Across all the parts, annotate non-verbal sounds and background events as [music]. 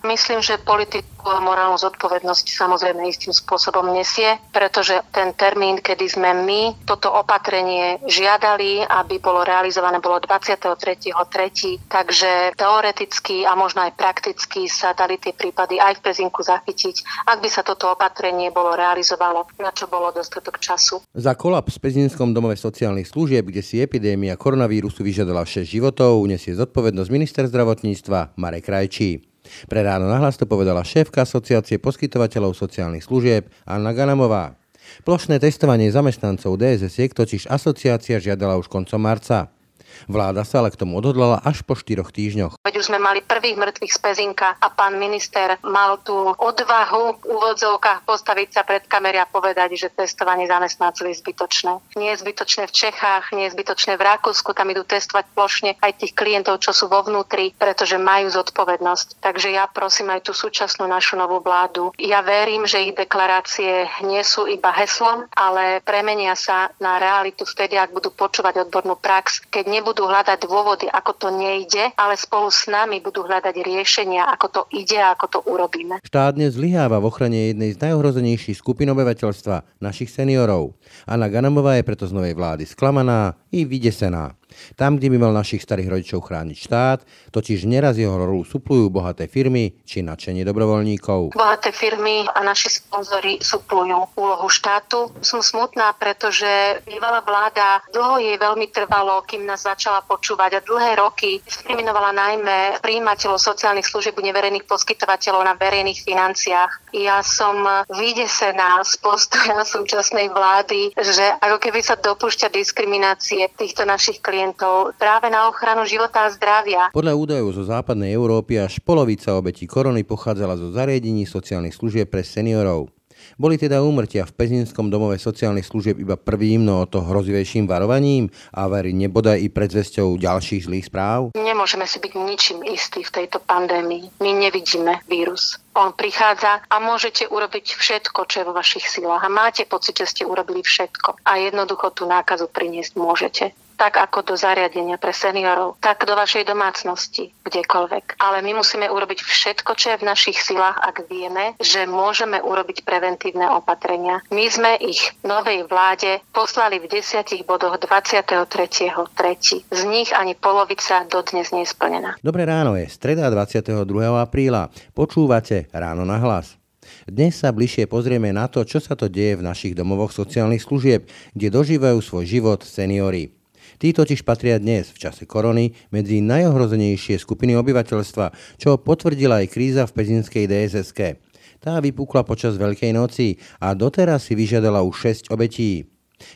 Myslím, že politiku a morálnu zodpovednosť samozrejme istým spôsobom nesie, pretože ten termín, kedy sme my toto opatrenie žiadali, aby bolo realizované, bolo 23.3. Takže teoreticky a možno aj prakticky sa dali tie prípady aj v Pezinku zachytiť, ak by sa toto opatrenie bolo realizovalo, na čo bolo dostatok času. Za kolaps v Pezinskom domove sociálnych služieb, kde si epidémia koronavírusu vyžiadala 6 životov, unesie zodpovednosť minister zdravotníctva Marek Krajčí. Pre ráno nahlas to povedala šéfka Asociácie poskytovateľov sociálnych služieb Anna Ganamová. Plošné testovanie zamestnancov DSS totiž asociácia žiadala už koncom marca. Vláda sa ale k tomu odhodlala až po štyroch týždňoch. Veď už sme mali prvých mŕtvych z Pezinka a pán minister mal tú odvahu v úvodzovkách postaviť sa pred kamery a povedať, že testovanie zamestnancov je zbytočné. Nie je zbytočné v Čechách, nie je zbytočné v Rakúsku, tam idú testovať plošne aj tých klientov, čo sú vo vnútri, pretože majú zodpovednosť. Takže ja prosím aj tú súčasnú našu novú vládu. Ja verím, že ich deklarácie nie sú iba heslom, ale premenia sa na realitu vtedy, ak budú počúvať odbornú prax, keď nebudú hľadať dôvody, ako to nejde, ale spolu s nami budú hľadať riešenia, ako to ide a ako to urobíme. Štát dnes zlyháva v ochrane jednej z najohrozenejších skupín obyvateľstva, našich seniorov. Anna Ganamová je preto z novej vlády sklamaná i vydesená. Tam, kde by mal našich starých rodičov chrániť štát, totiž neraz jeho rolu suplujú bohaté firmy či nadšenie dobrovoľníkov. Bohaté firmy a naši sponzory suplujú úlohu štátu. Som smutná, pretože bývalá vláda dlho jej veľmi trvalo, kým nás začala počúvať a dlhé roky diskriminovala najmä príjimateľov sociálnych služieb neverejných poskytovateľov na verejných financiách. Ja som vydesená z postoja súčasnej vlády, že ako keby sa dopúšťa diskriminácie týchto našich klientov klientov práve na ochranu života a zdravia. Podľa údajov zo západnej Európy až polovica obetí korony pochádzala zo zariadení sociálnych služieb pre seniorov. Boli teda úmrtia v Pezinskom domove sociálnych služieb iba prvým, no to hrozivejším varovaním a verí nebodaj i predzvesťou ďalších zlých správ? Nemôžeme si byť ničím istí v tejto pandémii. My nevidíme vírus. On prichádza a môžete urobiť všetko, čo je vo vašich silách. A máte pocit, že ste urobili všetko. A jednoducho tú nákazu priniesť môžete tak ako do zariadenia pre seniorov, tak do vašej domácnosti, kdekoľvek. Ale my musíme urobiť všetko, čo je v našich silách, ak vieme, že môžeme urobiť preventívne opatrenia. My sme ich novej vláde poslali v desiatich bodoch 23.3. Z nich ani polovica dodnes nie je splnená. Dobré ráno je streda 22. apríla. Počúvate Ráno na hlas. Dnes sa bližšie pozrieme na to, čo sa to deje v našich domovoch sociálnych služieb, kde dožívajú svoj život seniory. Tí totiž patria dnes, v čase korony, medzi najohrozenejšie skupiny obyvateľstva, čo potvrdila aj kríza v pezinskej DSSK. Tá vypukla počas Veľkej noci a doteraz si vyžiadala už 6 obetí.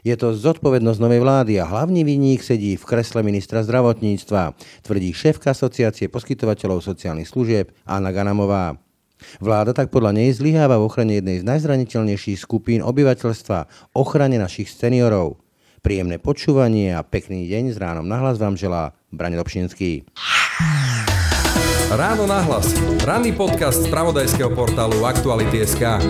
Je to zodpovednosť novej vlády a hlavný vinník sedí v kresle ministra zdravotníctva, tvrdí šéfka asociácie poskytovateľov sociálnych služieb Anna Ganamová. Vláda tak podľa nej zlyháva v ochrane jednej z najzraniteľnejších skupín obyvateľstva, ochrane našich seniorov. Príjemné počúvanie a pekný deň s ránom nahlas vám želá Brane Dobšinský. Ráno nahlas. Ranný podcast z pravodajského portálu Aktuality.sk.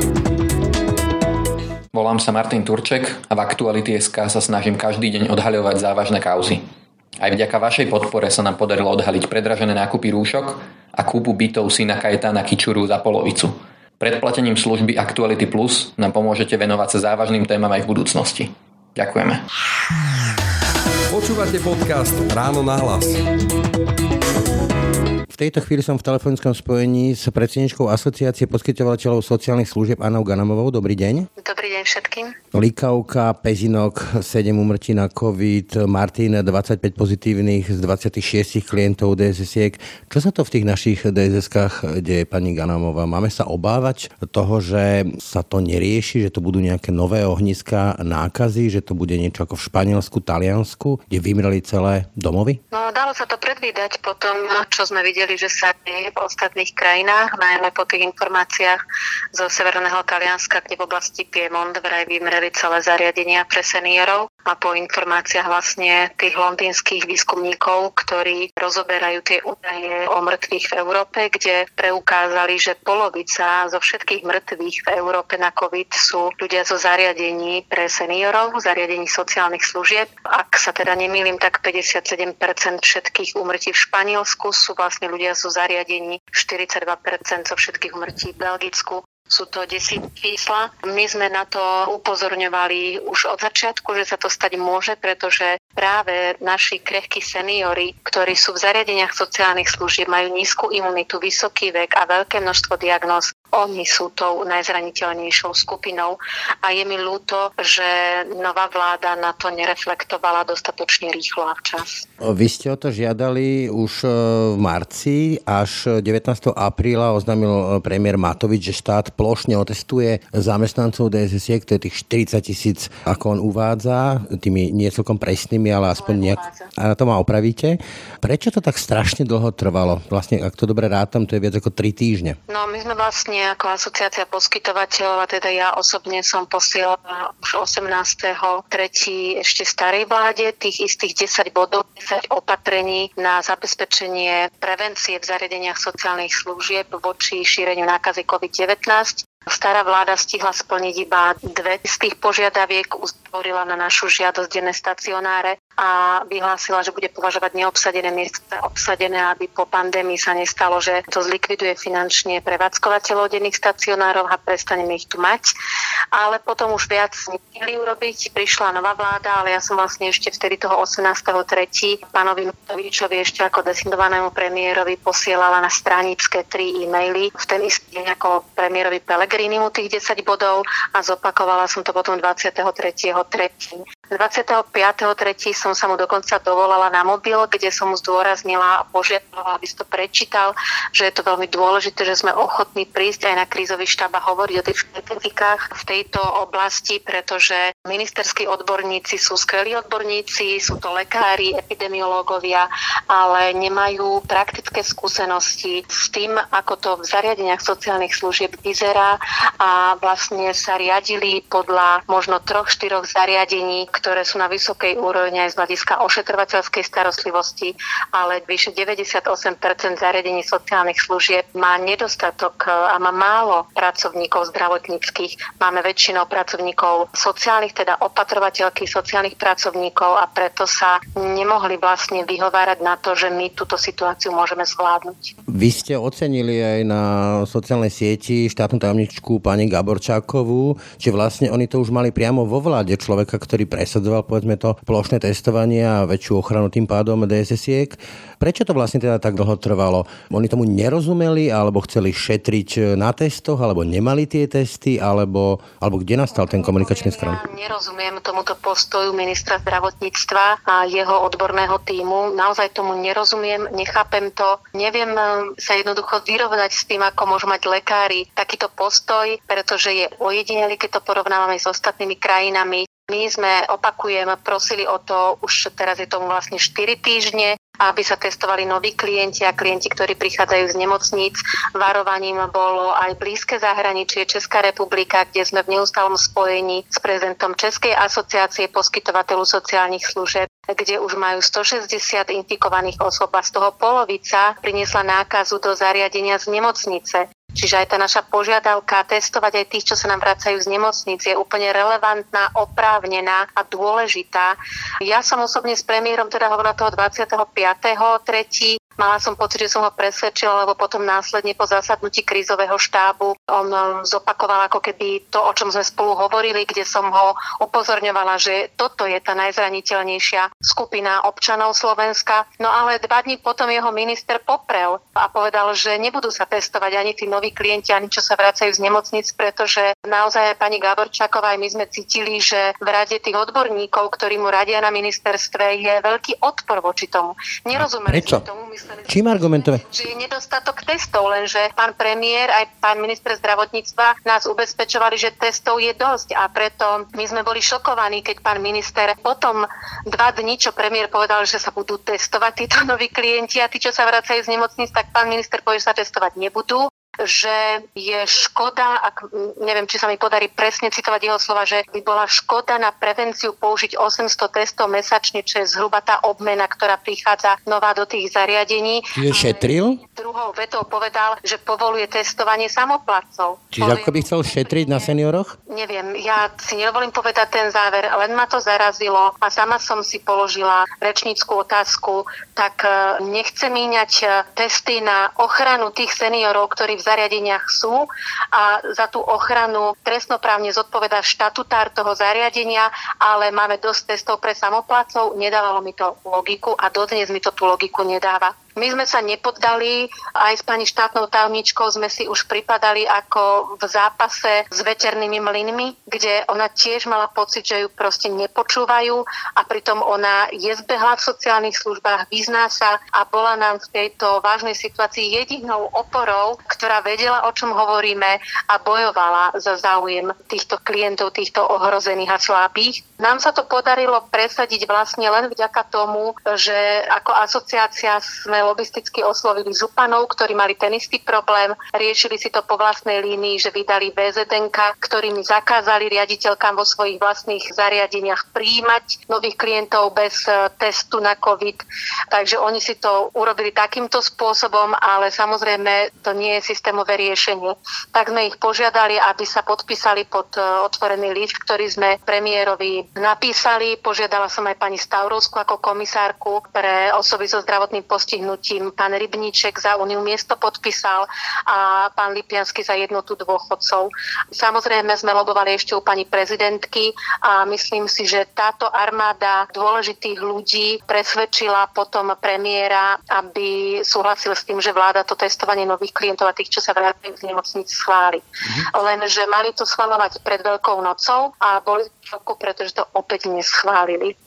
Volám sa Martin Turček a v Aktuality.sk sa snažím každý deň odhaľovať závažné kauzy. Aj vďaka vašej podpore sa nám podarilo odhaliť predražené nákupy rúšok a kúpu bytov syna Kajetána Kičuru za polovicu. Predplatením služby Actuality Plus nám pomôžete venovať sa závažným témam aj v budúcnosti. Ďakujeme. Počúvate podcast Ráno na hlas. V tejto chvíli som v telefonickom spojení s predsedničkou Asociácie poskytovateľov sociálnych služieb Anou Ganamovou. Dobrý deň. Dobrý deň všetkým. Likavka, Pezinok, 7 umrtí na COVID, Martin, 25 pozitívnych z 26 klientov DSS-iek. Čo sa to v tých našich DSS-kách deje, pani Ganamová? Máme sa obávať toho, že sa to nerieši, že to budú nejaké nové ohniska nákazy, že to bude niečo ako v Španielsku, Taliansku, kde vymreli celé domovy? No, dalo sa to predvídať po tom, čo sme videli že sa deje v ostatných krajinách, najmä po tých informáciách zo severného Talianska, kde v oblasti Piemont vraj vymreli celé zariadenia pre seniorov. A po informáciách vlastne tých londýnskych výskumníkov, ktorí rozoberajú tie údaje o mŕtvych v Európe, kde preukázali, že polovica zo všetkých mŕtvych v Európe na COVID sú ľudia zo zariadení pre seniorov, zariadení sociálnych služieb. Ak sa teda nemýlim, tak 57% všetkých úmrtí v Španielsku sú vlastne ľudia zo zariadení, 42% zo všetkých úmrtí v Belgicku sú to desítky čísla. My sme na to upozorňovali už od začiatku, že sa to stať môže, pretože práve naši krehkí seniory, ktorí sú v zariadeniach sociálnych služieb, majú nízku imunitu, vysoký vek a veľké množstvo diagnóz. Oni sú tou najzraniteľnejšou skupinou a je mi ľúto, že nová vláda na to nereflektovala dostatočne rýchlo a včas. Vy ste o to žiadali už e, v marci, až 19. apríla oznámil e, premiér Matovič, že štát plošne otestuje zamestnancov DSS, to je tých 40 tisíc, ako on uvádza, tými nie celkom presnými, ale aspoň nejak... A na to ma opravíte. Prečo to tak strašne dlho trvalo? Vlastne, ak to dobre rátam, to je viac ako 3 týždne. No, my sme vlastne ako asociácia poskytovateľov, a teda ja osobne som posielala už 18. tretí ešte starej vláde tých istých 10 bodov, 10 opatrení na zabezpečenie prevencie v zariadeniach sociálnych služieb voči šíreniu nákazy COVID-19. Stará vláda stihla splniť iba dve z tých požiadaviek, uzatvorila na našu žiadosť denné stacionáre a vyhlásila, že bude považovať neobsadené miesta obsadené, aby po pandémii sa nestalo, že to zlikviduje finančne prevádzkovateľov denných stacionárov a prestaneme ich tu mať. Ale potom už viac nechceli urobiť. Prišla nová vláda, ale ja som vlastne ešte vtedy toho 18.3. pánovi Matovičovi ešte ako designovanému premiérovi posielala na stranické tri e-maily v ten istý deň ako premiérovi Pelegrinimu tých 10 bodov a zopakovala som to potom 23.3. 25.3. som sa mu dokonca dovolala na mobil, kde som mu zdôraznila a požiadala, aby si to prečítal, že je to veľmi dôležité, že sme ochotní prísť aj na krízový štáb a hovoriť o tých špecifikách v tejto oblasti, pretože ministerskí odborníci sú skvelí odborníci, sú to lekári, epidemiológovia, ale nemajú praktické skúsenosti s tým, ako to v zariadeniach sociálnych služieb vyzerá a vlastne sa riadili podľa možno troch, štyroch zariadení, ktoré sú na vysokej úrovni aj z hľadiska ošetrovateľskej starostlivosti, ale vyše 98% zariadení sociálnych služieb má nedostatok e, a má málo pracovníkov zdravotníckých. Máme väčšinou pracovníkov sociálnych, teda opatrovateľky sociálnych pracovníkov a preto sa nemohli vlastne vyhovárať na to, že my túto situáciu môžeme zvládnuť. Vy ste ocenili aj na sociálnej sieti štátnu tajomničku pani Gaborčákovú, že vlastne oni to už mali priamo vo vláde človeka, ktorý pre presadzoval povedzme to plošné testovanie a väčšiu ochranu tým pádom DSS-iek. Prečo to vlastne teda tak dlho trvalo? Oni tomu nerozumeli, alebo chceli šetriť na testoch, alebo nemali tie testy, alebo, alebo kde nastal ten komunikačný stran? Ja nerozumiem tomuto postoju ministra zdravotníctva a jeho odborného týmu. Naozaj tomu nerozumiem, nechápem to. Neviem eh, sa jednoducho vyrovnať s tým, ako môžu mať lekári takýto postoj, pretože je ojedinelý, keď to porovnávame s ostatnými krajinami. My sme, opakujem, prosili o to, už teraz je tomu vlastne 4 týždne, aby sa testovali noví klienti a klienti, ktorí prichádzajú z nemocníc. Varovaním bolo aj blízke zahraničie Česká republika, kde sme v neustálom spojení s prezidentom Českej asociácie poskytovateľov sociálnych služieb kde už majú 160 infikovaných osôb a z toho polovica priniesla nákazu do zariadenia z nemocnice. Čiže aj tá naša požiadavka testovať aj tých, čo sa nám vracajú z nemocnic, je úplne relevantná, oprávnená a dôležitá. Ja som osobne s premiérom teda hovorila toho 25.3. Mala som pocit, že som ho presvedčila, lebo potom následne po zasadnutí krízového štábu on um, zopakoval ako keby to, o čom sme spolu hovorili, kde som ho upozorňovala, že toto je tá najzraniteľnejšia skupina občanov Slovenska. No ale dva dní potom jeho minister poprel a povedal, že nebudú sa testovať ani tí noví klienti, ani čo sa vracajú z nemocnic, pretože naozaj pani Gáborčáková aj my sme cítili, že v rade tých odborníkov, ktorí mu radia na ministerstve, je veľký odpor voči tomu. Nerozumiem tomu, mysleli, Čím argumentovať? Že je nedostatok testov, lenže pán premiér aj pán minister zdravotníctva nás ubezpečovali, že testov je dosť a preto my sme boli šokovaní, keď pán minister potom dva dní, čo premiér povedal, že sa budú testovať títo [laughs] noví klienti a tí, čo sa vracajú z nemocníc, tak pán minister povie, že sa testovať nebudú že je škoda, ak neviem, či sa mi podarí presne citovať jeho slova, že by bola škoda na prevenciu použiť 800 testov mesačne, čo je zhruba tá obmena, ktorá prichádza nová do tých zariadení. Čiže šetril? Druhou vetou povedal, že povoluje testovanie samoplatcov. Čiže ako by chcel šetriť na senioroch? Neviem, ja si nedovolím povedať ten záver, len ma to zarazilo a sama som si položila rečníckú otázku, tak e, nechce míňať e, testy na ochranu tých seniorov, ktorí v zariadeniach sú a za tú ochranu trestnoprávne zodpoveda štatutár toho zariadenia, ale máme dosť testov pre samoplácov, nedávalo mi to logiku a dodnes mi to tú logiku nedáva. My sme sa nepoddali, aj s pani štátnou tajomničkou sme si už pripadali ako v zápase s veternými mlynmi, kde ona tiež mala pocit, že ju proste nepočúvajú a pritom ona je zbehla v sociálnych službách, vyzná sa a bola nám v tejto vážnej situácii jedinou oporou, ktorá vedela, o čom hovoríme a bojovala za záujem týchto klientov, týchto ohrozených a slabých. Nám sa to podarilo presadiť vlastne len vďaka tomu, že ako asociácia sme lobisticky oslovili županov, ktorí mali ten istý problém, riešili si to po vlastnej línii, že vydali VZNK, ktorými zakázali riaditeľkám vo svojich vlastných zariadeniach príjmať nových klientov bez e, testu na COVID. Takže oni si to urobili takýmto spôsobom, ale samozrejme to nie je systémové riešenie. Tak sme ich požiadali, aby sa podpísali pod e, otvorený list, ktorý sme premiérovi napísali. Požiadala som aj pani Stavrovskú ako komisárku pre osoby so zdravotným postihnutím rozhodnutím. Pán Rybníček za Uniu miesto podpísal a pán Lipiansky za jednotu dôchodcov. Samozrejme sme lobovali ešte u pani prezidentky a myslím si, že táto armáda dôležitých ľudí presvedčila potom premiéra, aby súhlasil s tým, že vláda to testovanie nových klientov a tých, čo sa vrátajú z nemocnic, schváli. Mm-hmm. Lenže mali to schváľovať pred Veľkou nocou a boli v šoku, pretože to opäť neschválili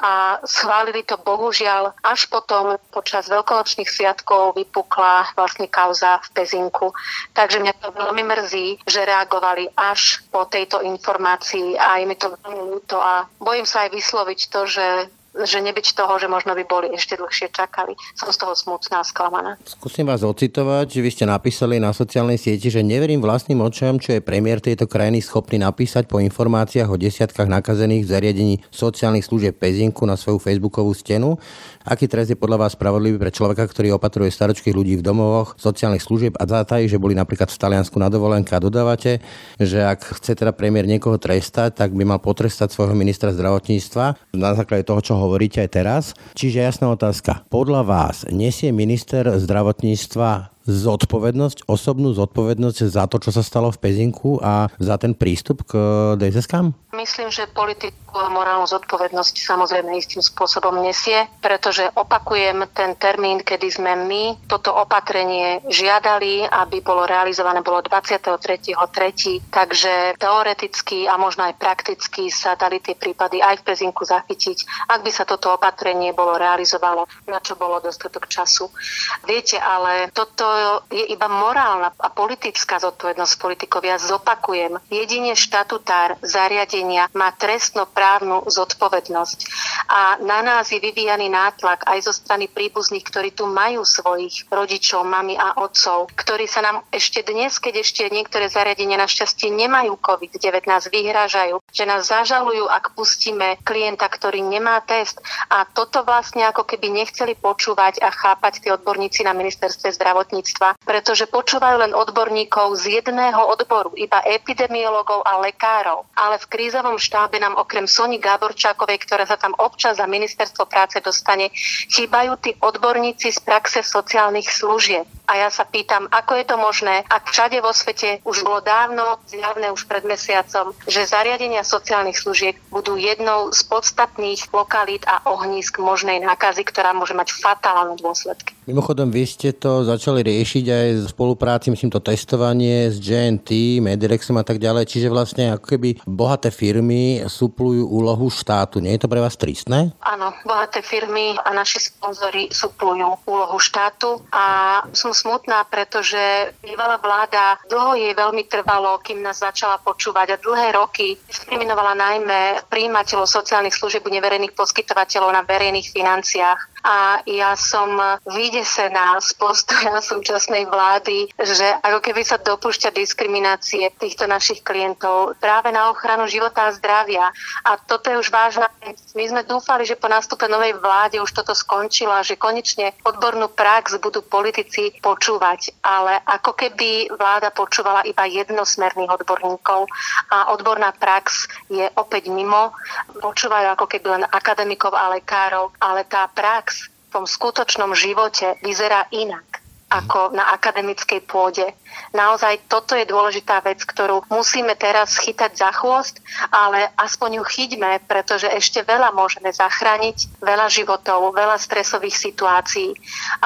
a schválili to bohužiaľ až potom počas veľkonočných sviatkov vypukla vlastne kauza v Pezinku. Takže mňa to veľmi mrzí, že reagovali až po tejto informácii a je mi to veľmi ľúto a bojím sa aj vysloviť to, že že nebyť toho, že možno by boli ešte dlhšie čakali. Som z toho smutná a sklamaná. Skúsim vás ocitovať, že vy ste napísali na sociálnej sieti, že neverím vlastným očam, čo je premiér tejto krajiny schopný napísať po informáciách o desiatkách nakazených zariadení sociálnych služieb Pezinku na svoju facebookovú stenu. Aký trest je podľa vás spravodlivý pre človeka, ktorý opatruje staročkých ľudí v domovoch sociálnych služieb a zatají, že boli napríklad v Taliansku na dovolenke a dodávate, že ak chce teda premiér niekoho trestať, tak by mal potrestať svojho ministra zdravotníctva na základe toho, čo hovoríte aj teraz. Čiže jasná otázka. Podľa vás nesie minister zdravotníctva zodpovednosť, osobnú zodpovednosť za to, čo sa stalo v Pezinku a za ten prístup k DSS-kám? Myslím, že politiku a morálnu zodpovednosť samozrejme istým spôsobom nesie, pretože opakujem ten termín, kedy sme my toto opatrenie žiadali, aby bolo realizované, bolo 23.3. Takže teoreticky a možno aj prakticky sa dali tie prípady aj v Pezinku zachytiť, ak by sa toto opatrenie bolo realizovalo, na čo bolo dostatok času. Viete, ale toto je iba morálna a politická zodpovednosť politikov. Ja zopakujem, jedine štatutár zariadenia má trestnoprávnu zodpovednosť. A na nás je vyvíjaný nátlak aj zo strany príbuzných, ktorí tu majú svojich rodičov, mami a otcov, ktorí sa nám ešte dnes, keď ešte niektoré zariadenia našťastie nemajú COVID-19, vyhrážajú, že nás zažalujú, ak pustíme klienta, ktorý nemá test. A toto vlastne ako keby nechceli počúvať a chápať tí odborníci na ministerstve zdravotníctva zdravotníctva, pretože počúvajú len odborníkov z jedného odboru, iba epidemiologov a lekárov. Ale v krízovom štábe nám okrem Soni Gáborčákovej, ktorá sa tam občas za ministerstvo práce dostane, chýbajú tí odborníci z praxe sociálnych služieb. A ja sa pýtam, ako je to možné, ak všade vo svete už bolo dávno zjavné už pred mesiacom, že zariadenia sociálnych služieb budú jednou z podstatných lokalít a ohnízk možnej nákazy, ktorá môže mať fatálne dôsledky. Mimochodom, vy ste to začali riešiť aj v spolupráci, myslím to testovanie s GNT, Medirexom a tak ďalej, čiže vlastne ako keby bohaté firmy suplujú úlohu štátu. Nie je to pre vás tristné? Áno, bohaté firmy a naši sponzori suplujú úlohu štátu a som smutná, pretože bývalá vláda dlho jej veľmi trvalo, kým nás začala počúvať a dlhé roky diskriminovala najmä príjimateľov sociálnych služieb neverejných poskytovateľov na verejných financiách a ja som vydesená z postoja súčasnej vlády, že ako keby sa dopúšťa diskriminácie týchto našich klientov práve na ochranu života a zdravia. A toto je už vážna vec. My sme dúfali, že po nástupe novej vláde už toto skončilo že konečne odbornú prax budú politici počúvať. Ale ako keby vláda počúvala iba jednosmerných odborníkov a odborná prax je opäť mimo. Počúvajú ako keby len akademikov a lekárov, ale tá prax tom skutočnom živote vyzerá inak ako na akademickej pôde. Naozaj toto je dôležitá vec, ktorú musíme teraz chytať za chvost, ale aspoň ju chyťme, pretože ešte veľa môžeme zachrániť, veľa životov, veľa stresových situácií.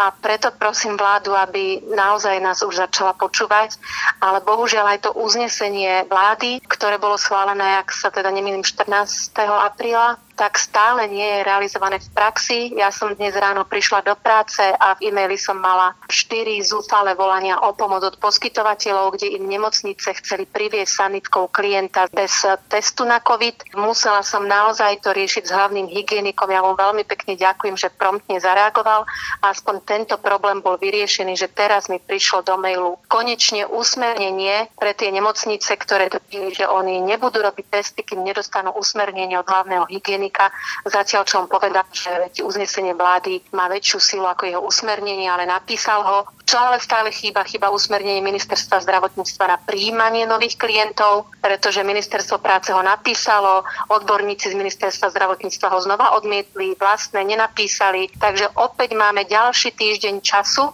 A preto prosím vládu, aby naozaj nás už začala počúvať, ale bohužiaľ aj to uznesenie vlády, ktoré bolo schválené, ak sa teda nemýlim, 14. apríla, tak stále nie je realizované v praxi. Ja som dnes ráno prišla do práce a v e-maili som mala štyri zúfale volania o pomoc od poskytovateľov, kde im nemocnice chceli priviesť sanitkou klienta bez testu na COVID. Musela som naozaj to riešiť s hlavným hygienikom. Ja mu veľmi pekne ďakujem, že promptne zareagoval a aspoň tento problém bol vyriešený, že teraz mi prišlo do mailu konečne usmernenie pre tie nemocnice, ktoré tvrdili, že oni nebudú robiť testy, kým nedostanú usmernenie od hlavného hygienika ekonomika, zatiaľ čo on povedal, že uznesenie vlády má väčšiu silu ako jeho usmernenie, ale napísal ho. Čo ale stále chýba? Chýba usmernenie ministerstva zdravotníctva na príjmanie nových klientov, pretože ministerstvo práce ho napísalo, odborníci z ministerstva zdravotníctva ho znova odmietli, vlastne nenapísali, takže opäť máme ďalší týždeň času,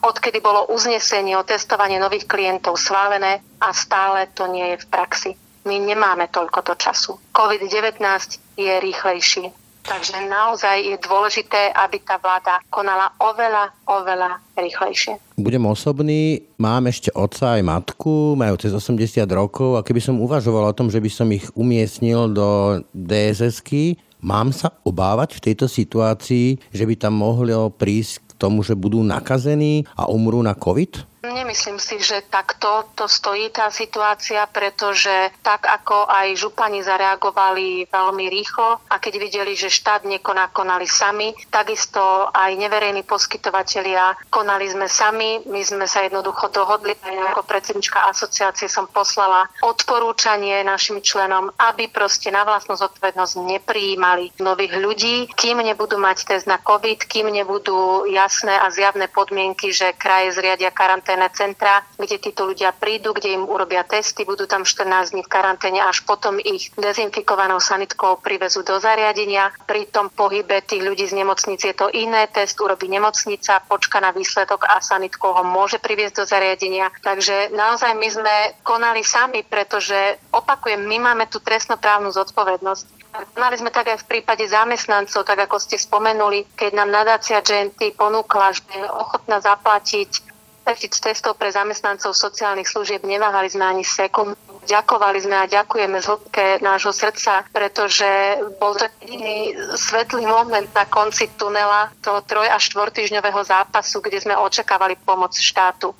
odkedy bolo uznesenie o testovanie nových klientov schválené a stále to nie je v praxi. My nemáme toľko to času. COVID-19 je rýchlejší. Takže naozaj je dôležité, aby tá vláda konala oveľa, oveľa rýchlejšie. Budem osobný, mám ešte otca aj matku, majú cez 80 rokov a keby som uvažoval o tom, že by som ich umiestnil do DSS-ky, mám sa obávať v tejto situácii, že by tam mohlo prísť k tomu, že budú nakazení a umrú na COVID? Nemyslím si, že takto to stojí tá situácia, pretože tak ako aj župani zareagovali veľmi rýchlo a keď videli, že štát nekoná, konali sami, takisto aj neverejní poskytovatelia konali sme sami. My sme sa jednoducho dohodli, aj ako predsednička asociácie som poslala odporúčanie našim členom, aby proste na vlastnú zodpovednosť neprijímali nových ľudí, kým nebudú mať test na COVID, kým nebudú jasné a zjavné podmienky, že kraje zriadia karanténu karanténne centra, kde títo ľudia prídu, kde im urobia testy, budú tam 14 dní v karanténe, až potom ich dezinfikovanou sanitkou privezú do zariadenia. Pri tom pohybe tých ľudí z nemocnice je to iné, test urobí nemocnica, počka na výsledok a sanitkou ho môže priviesť do zariadenia. Takže naozaj my sme konali sami, pretože opakujem, my máme tú trestnoprávnu zodpovednosť. Mali sme tak aj v prípade zamestnancov, tak ako ste spomenuli, keď nám nadácia GNT ponúkla, že je ochotná zaplatiť tisíc testov pre zamestnancov sociálnych služieb neváhali sme ani sekundu. Ďakovali sme a ďakujeme z hĺbke nášho srdca, pretože bol to jediný svetlý moment na konci tunela toho troj- až štvortýžňového zápasu, kde sme očakávali pomoc štátu.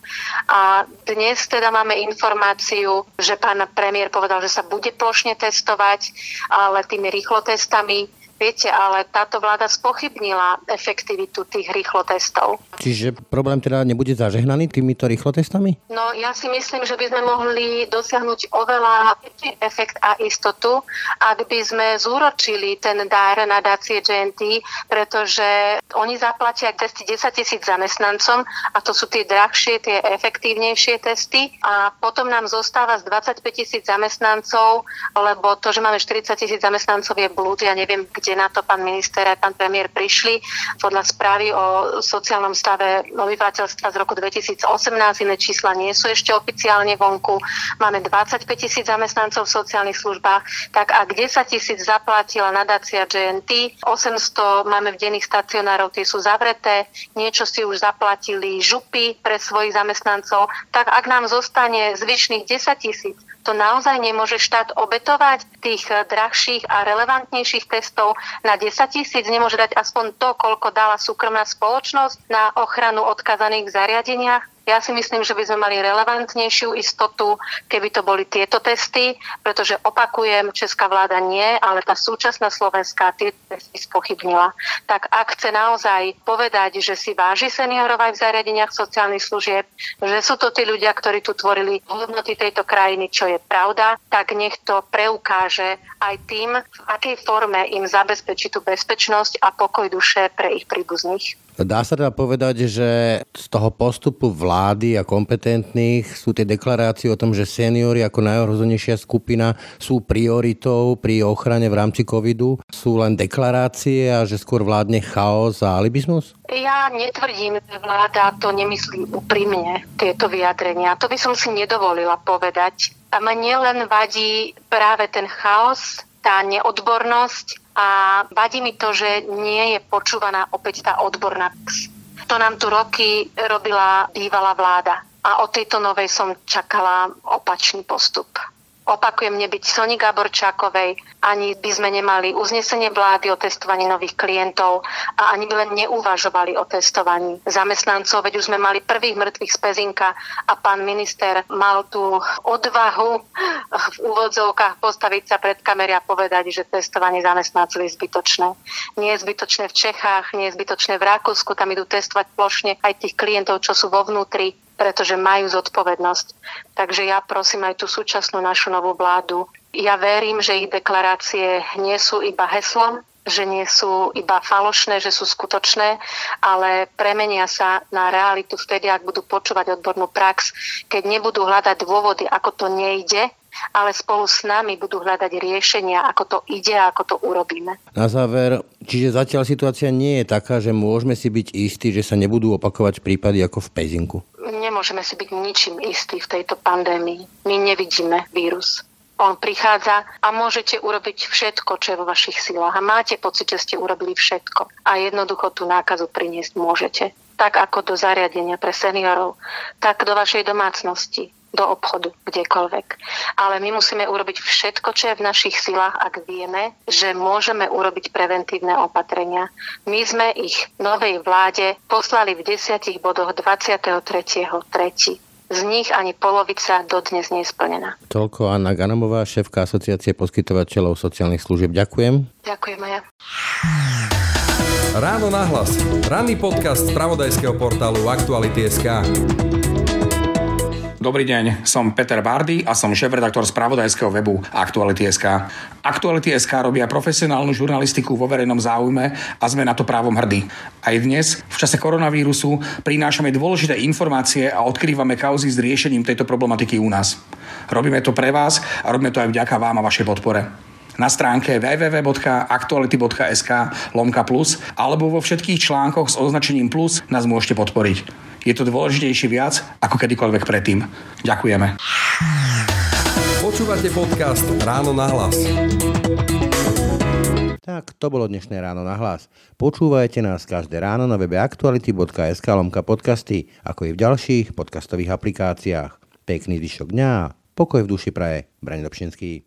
A dnes teda máme informáciu, že pán premiér povedal, že sa bude plošne testovať, ale tými rýchlotestami Viete, ale táto vláda spochybnila efektivitu tých rýchlotestov. Čiže problém teda nebude zažehnaný týmito rýchlotestami? No ja si myslím, že by sme mohli dosiahnuť oveľa väčší efekt a istotu, ak by sme zúročili ten dar na dácie GNT, pretože oni zaplatia testy 10 tisíc zamestnancom a to sú tie drahšie, tie efektívnejšie testy a potom nám zostáva z 25 tisíc zamestnancov, lebo to, že máme 40 tisíc zamestnancov je blúd, ja neviem, kde kde na to pán minister a pán premiér prišli. Podľa správy o sociálnom stave obyvateľstva z roku 2018, iné čísla nie sú ešte oficiálne vonku. Máme 25 tisíc zamestnancov v sociálnych službách, tak ak 10 tisíc zaplatila nadácia GNT, 800 máme v denných stacionárov, tie sú zavreté, niečo si už zaplatili župy pre svojich zamestnancov, tak ak nám zostane zvyšných 10 tisíc, to naozaj nemôže štát obetovať tých drahších a relevantnejších testov na 10 tisíc, nemôže dať aspoň to, koľko dala súkromná spoločnosť na ochranu odkazaných zariadeniach. Ja si myslím, že by sme mali relevantnejšiu istotu, keby to boli tieto testy, pretože opakujem, česká vláda nie, ale tá súčasná Slovenská tieto testy spochybnila. Tak ak chce naozaj povedať, že si váži seniorov aj v zariadeniach sociálnych služieb, že sú to tí ľudia, ktorí tu tvorili hodnoty tejto krajiny, čo je pravda, tak nech to preukáže aj tým, v akej forme im zabezpečí tú bezpečnosť a pokoj duše pre ich príbuzných. Dá sa teda povedať, že z toho postupu vlády a kompetentných sú tie deklarácie o tom, že seniory ako najohrozenejšia skupina sú prioritou pri ochrane v rámci covidu. Sú len deklarácie a že skôr vládne chaos a alibizmus? Ja netvrdím, že vláda to nemyslí úprimne, tieto vyjadrenia. To by som si nedovolila povedať. A mne len vadí práve ten chaos, tá neodbornosť a vadí mi to, že nie je počúvaná opäť tá odborná To nám tu roky robila bývalá vláda a od tejto novej som čakala opačný postup. Opakujem, nebyť Soni Gaborčákovej, ani by sme nemali uznesenie vlády o testovaní nových klientov a ani by len neuvažovali o testovaní zamestnancov, veď už sme mali prvých mŕtvych z Pezinka a pán minister mal tú odvahu v úvodzovkách postaviť sa pred kamery a povedať, že testovanie zamestnancov je zbytočné. Nie je zbytočné v Čechách, nie je zbytočné v Rakúsku, tam idú testovať plošne aj tých klientov, čo sú vo vnútri pretože majú zodpovednosť. Takže ja prosím aj tú súčasnú našu novú vládu. Ja verím, že ich deklarácie nie sú iba heslom, že nie sú iba falošné, že sú skutočné, ale premenia sa na realitu vtedy, ak budú počúvať odbornú prax, keď nebudú hľadať dôvody, ako to nejde, ale spolu s nami budú hľadať riešenia, ako to ide a ako to urobíme. Na záver, čiže zatiaľ situácia nie je taká, že môžeme si byť istí, že sa nebudú opakovať prípady ako v Pezinku. Nemôžeme si byť ničím istí v tejto pandémii. My nevidíme vírus. On prichádza a môžete urobiť všetko, čo je vo vašich silách. A máte pocit, že ste urobili všetko. A jednoducho tú nákazu priniesť môžete. Tak ako do zariadenia pre seniorov, tak do vašej domácnosti, do obchodu, kdekoľvek. Ale my musíme urobiť všetko, čo je v našich silách, ak vieme, že môžeme urobiť preventívne opatrenia. My sme ich novej vláde poslali v desiatich bodoch 23.3. Z nich ani polovica dodnes nie je splnená. Toľko Anna Ganamová, šéfka asociácie poskytovateľov sociálnych služieb. Ďakujem. Ďakujem aj ja. Ráno nahlas. Ranný podcast z pravodajského portálu Aktuality.sk. Dobrý deň, som Peter Bardy a som šéf-redaktor spravodajského webu Aktuality.sk. Aktuality.sk robia profesionálnu žurnalistiku vo verejnom záujme a sme na to právom hrdí. Aj dnes, v čase koronavírusu, prinášame dôležité informácie a odkrývame kauzy s riešením tejto problematiky u nás. Robíme to pre vás a robíme to aj vďaka vám a vašej podpore na stránke www.aktuality.sk lomka plus alebo vo všetkých článkoch s označením plus nás môžete podporiť je to dôležitejšie viac ako kedykoľvek predtým. Ďakujeme. Počúvate podcast Ráno na hlas. Tak, to bolo dnešné ráno na hlas. Počúvajte nás každé ráno na webe aktuality.sk lomka podcasty, ako i v ďalších podcastových aplikáciách. Pekný zvyšok dňa, pokoj v duši praje. Brani Dobšinský.